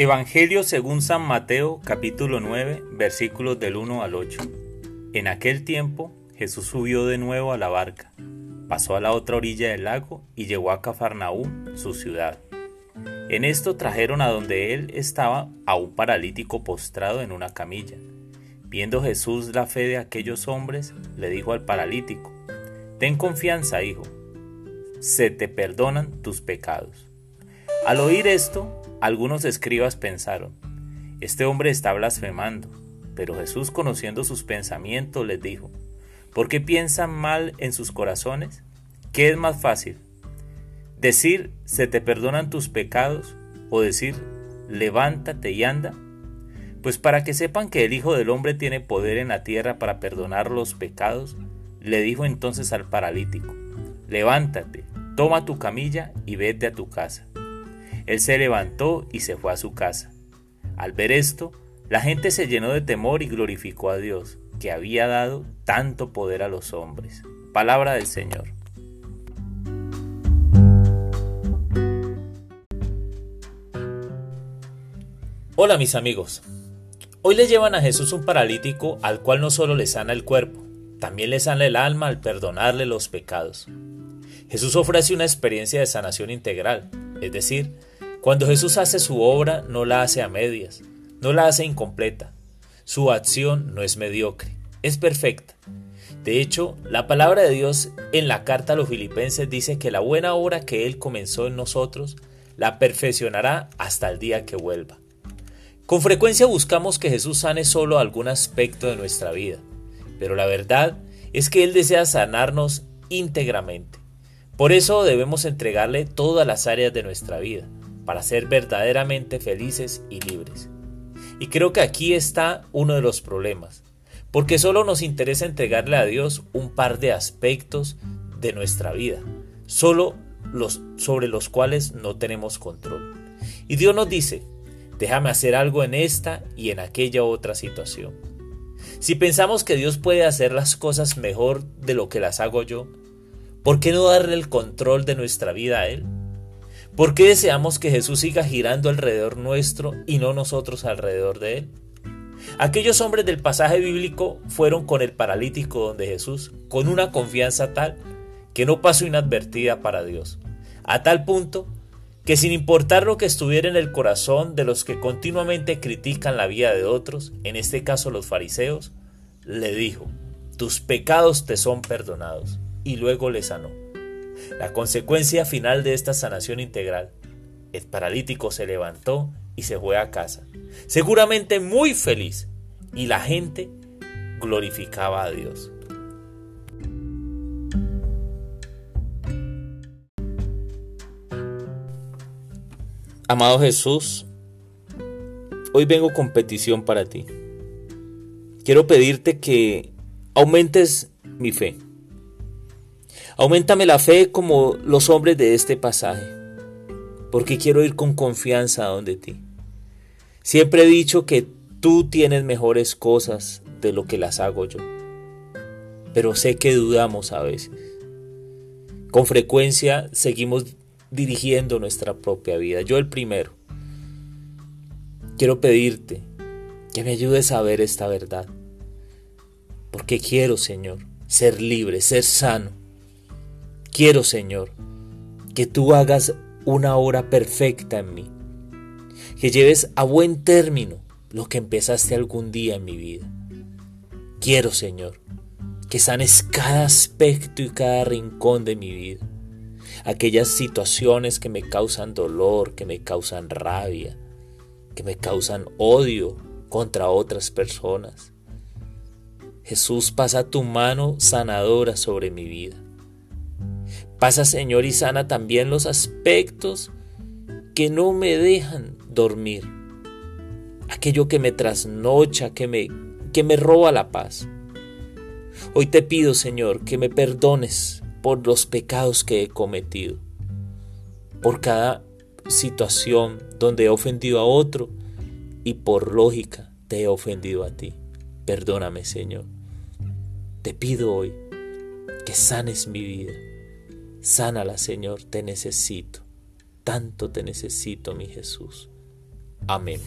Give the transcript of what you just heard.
Evangelio según San Mateo capítulo 9 versículos del 1 al 8. En aquel tiempo Jesús subió de nuevo a la barca, pasó a la otra orilla del lago y llegó a Cafarnaúm, su ciudad. En esto trajeron a donde él estaba a un paralítico postrado en una camilla. Viendo Jesús la fe de aquellos hombres, le dijo al paralítico, Ten confianza, hijo, se te perdonan tus pecados. Al oír esto, algunos escribas pensaron, este hombre está blasfemando, pero Jesús conociendo sus pensamientos les dijo, ¿por qué piensan mal en sus corazones? ¿Qué es más fácil? ¿Decir, se te perdonan tus pecados? ¿O decir, levántate y anda? Pues para que sepan que el Hijo del Hombre tiene poder en la tierra para perdonar los pecados, le dijo entonces al paralítico, levántate, toma tu camilla y vete a tu casa. Él se levantó y se fue a su casa. Al ver esto, la gente se llenó de temor y glorificó a Dios, que había dado tanto poder a los hombres. Palabra del Señor. Hola mis amigos. Hoy le llevan a Jesús un paralítico al cual no solo le sana el cuerpo, también le sana el alma al perdonarle los pecados. Jesús ofrece una experiencia de sanación integral, es decir, cuando Jesús hace su obra, no la hace a medias, no la hace incompleta. Su acción no es mediocre, es perfecta. De hecho, la palabra de Dios en la carta a los filipenses dice que la buena obra que Él comenzó en nosotros la perfeccionará hasta el día que vuelva. Con frecuencia buscamos que Jesús sane solo algún aspecto de nuestra vida, pero la verdad es que Él desea sanarnos íntegramente. Por eso debemos entregarle todas las áreas de nuestra vida para ser verdaderamente felices y libres. Y creo que aquí está uno de los problemas, porque solo nos interesa entregarle a Dios un par de aspectos de nuestra vida, solo los sobre los cuales no tenemos control. Y Dios nos dice, déjame hacer algo en esta y en aquella otra situación. Si pensamos que Dios puede hacer las cosas mejor de lo que las hago yo, ¿por qué no darle el control de nuestra vida a Él? ¿Por qué deseamos que Jesús siga girando alrededor nuestro y no nosotros alrededor de Él? Aquellos hombres del pasaje bíblico fueron con el paralítico donde Jesús, con una confianza tal que no pasó inadvertida para Dios, a tal punto que sin importar lo que estuviera en el corazón de los que continuamente critican la vida de otros, en este caso los fariseos, le dijo, tus pecados te son perdonados, y luego le sanó. La consecuencia final de esta sanación integral, el paralítico se levantó y se fue a casa, seguramente muy feliz, y la gente glorificaba a Dios. Amado Jesús, hoy vengo con petición para ti. Quiero pedirte que aumentes mi fe Aumentame la fe como los hombres de este pasaje, porque quiero ir con confianza a donde ti. Siempre he dicho que tú tienes mejores cosas de lo que las hago yo, pero sé que dudamos a veces. Con frecuencia seguimos dirigiendo nuestra propia vida, yo el primero. Quiero pedirte que me ayudes a ver esta verdad, porque quiero, Señor, ser libre, ser sano Quiero, Señor, que tú hagas una obra perfecta en mí, que lleves a buen término lo que empezaste algún día en mi vida. Quiero, Señor, que sanes cada aspecto y cada rincón de mi vida. Aquellas situaciones que me causan dolor, que me causan rabia, que me causan odio contra otras personas. Jesús, pasa tu mano sanadora sobre mi vida. Pasa, Señor, y sana también los aspectos que no me dejan dormir. Aquello que me trasnocha, que me, que me roba la paz. Hoy te pido, Señor, que me perdones por los pecados que he cometido, por cada situación donde he ofendido a otro y por lógica te he ofendido a ti. Perdóname, Señor. Te pido hoy que sanes mi vida Sánala, Señor, te necesito. Tanto te necesito, mi Jesús. Amén.